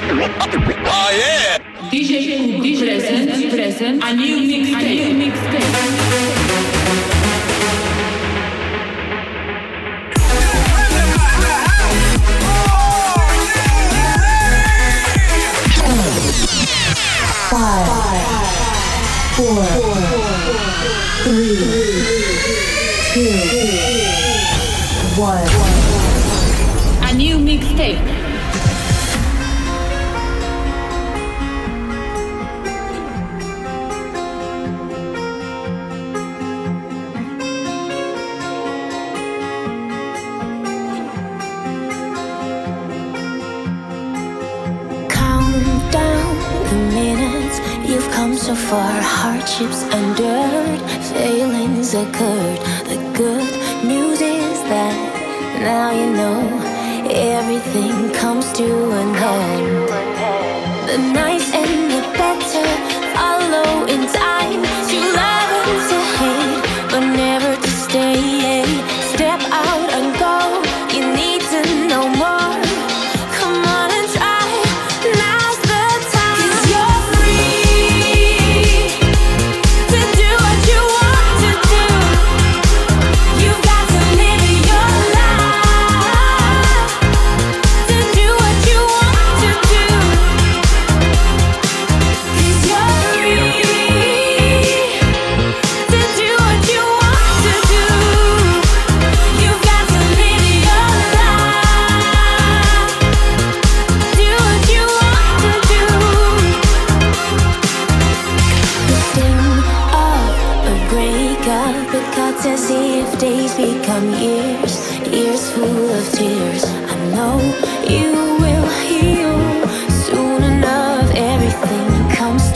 Oh. DJ present, present, a new mixtape. Mix A new mixtape. for hardships endured, failings occurred. The good news is that now you know everything comes to an end. The nights and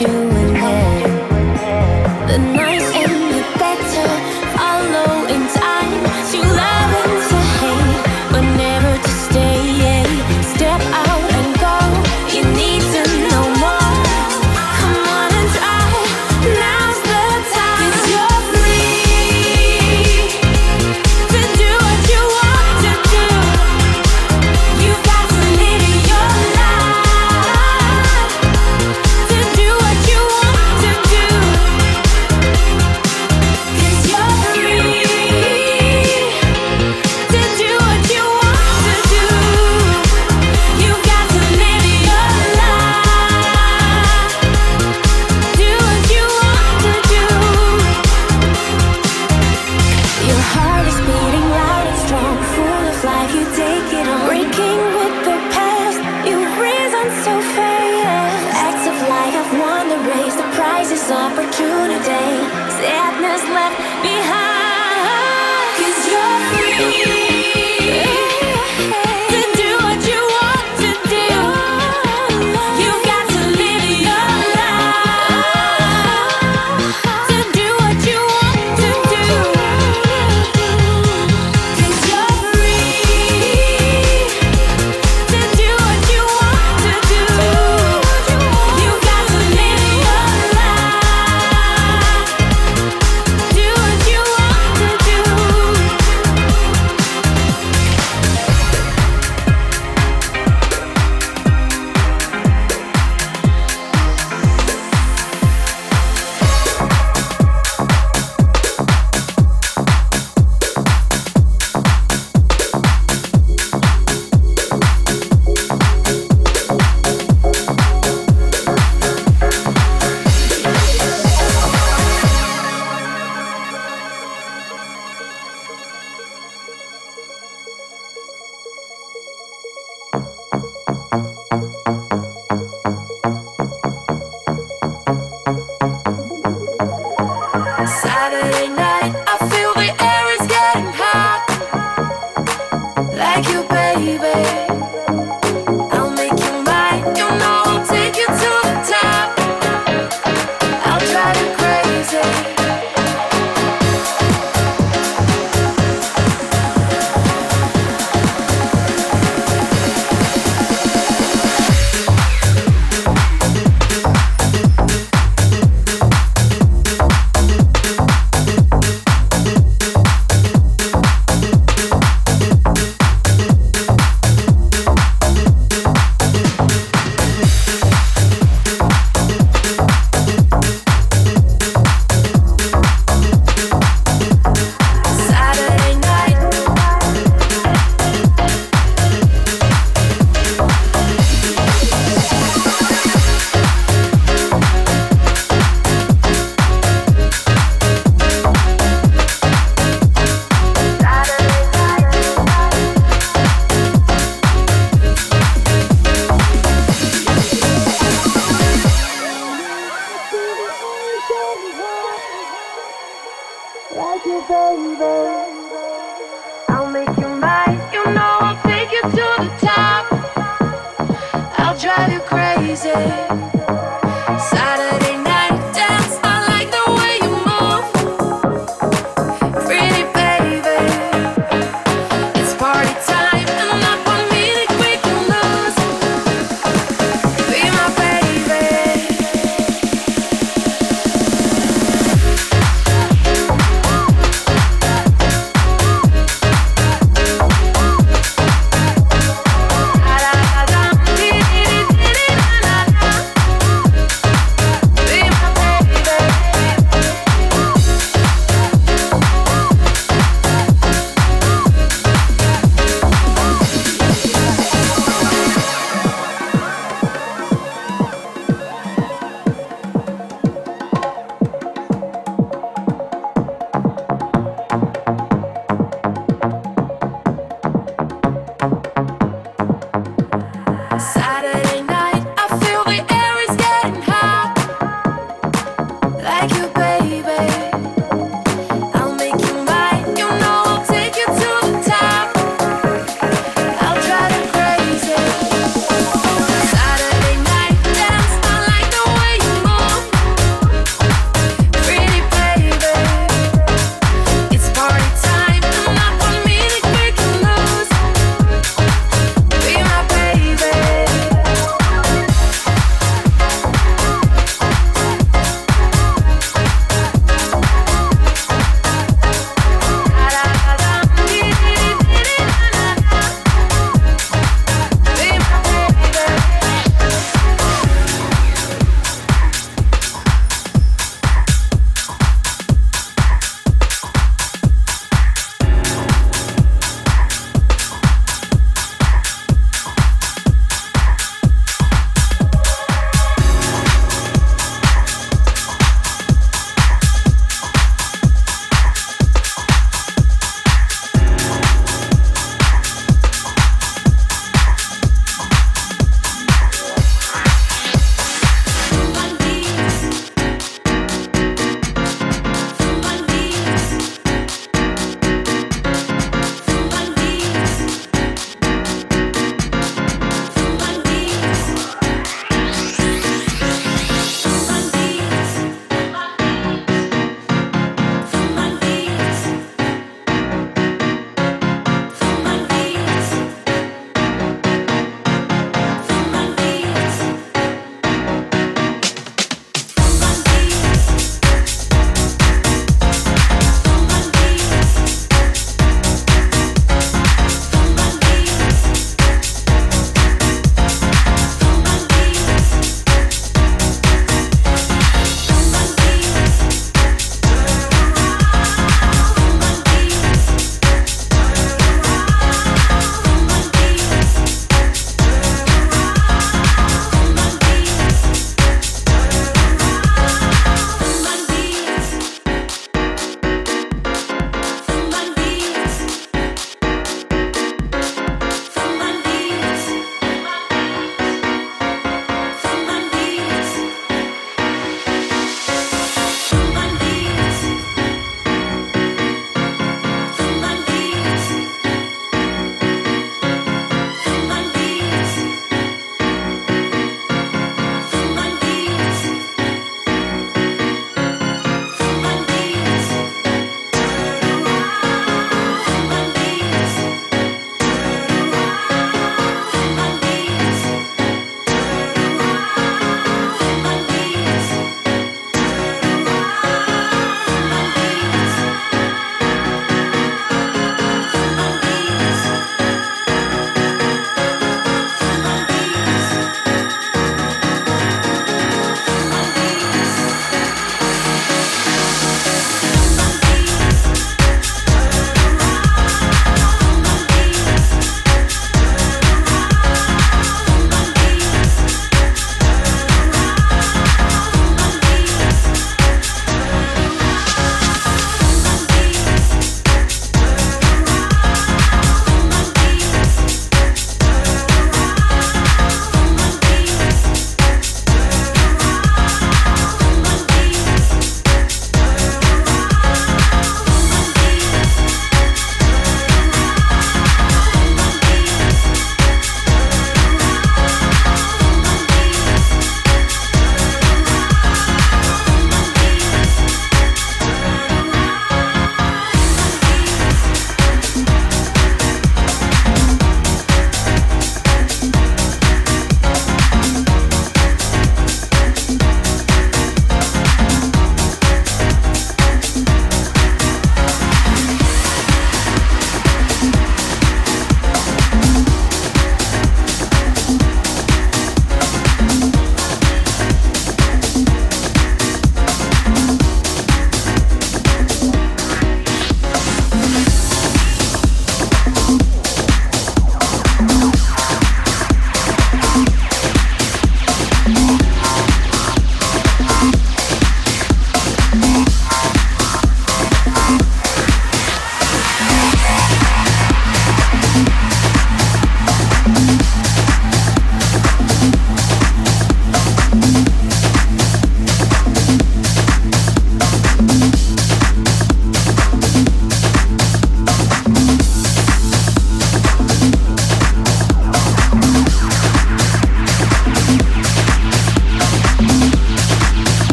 doing it. The night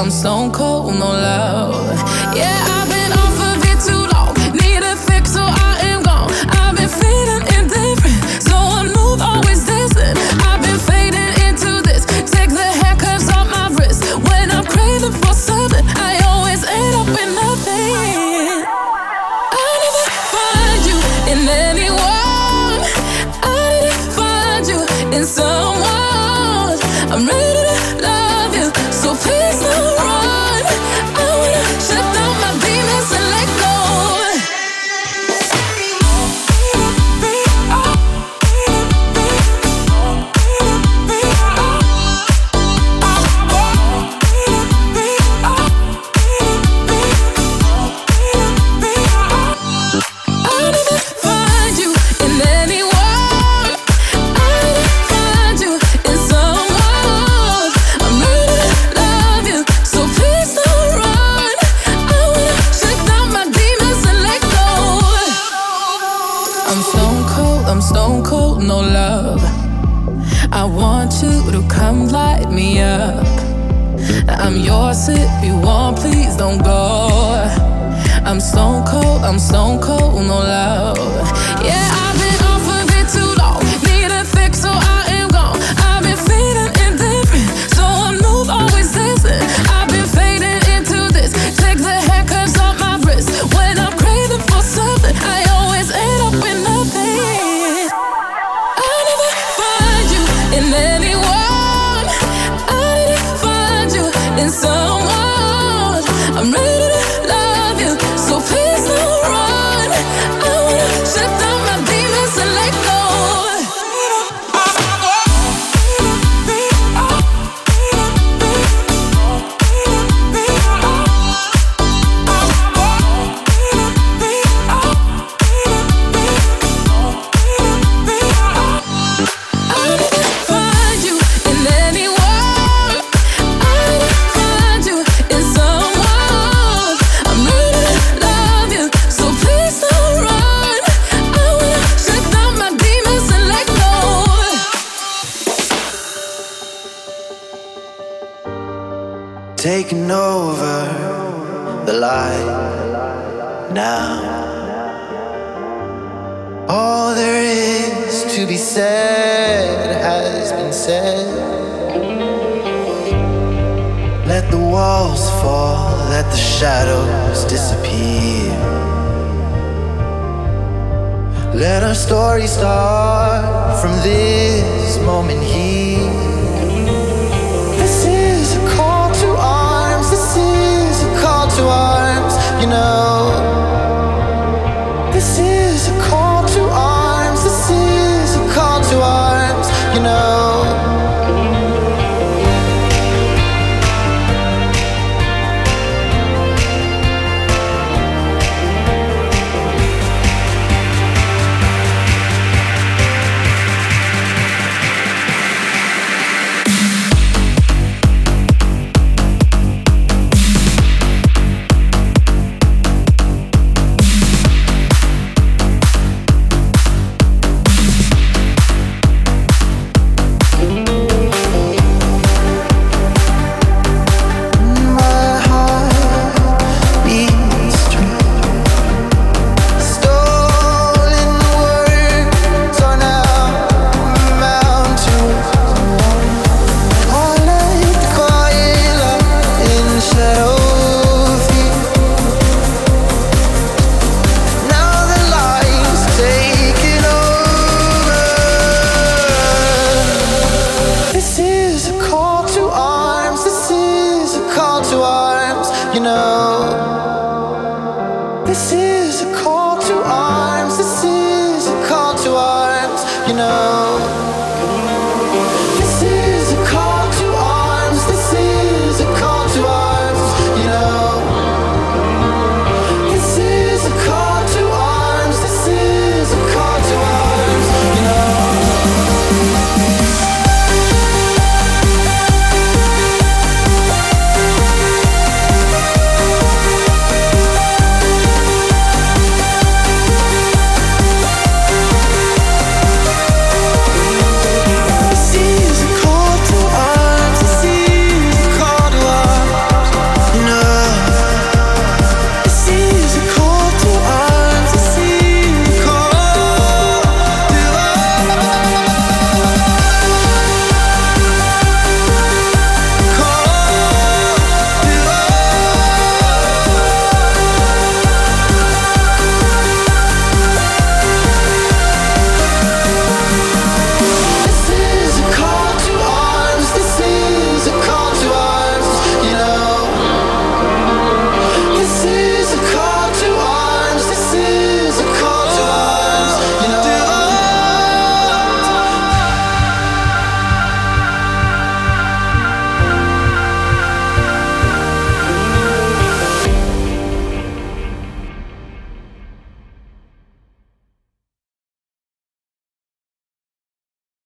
I'm stone cold, no love. Someone.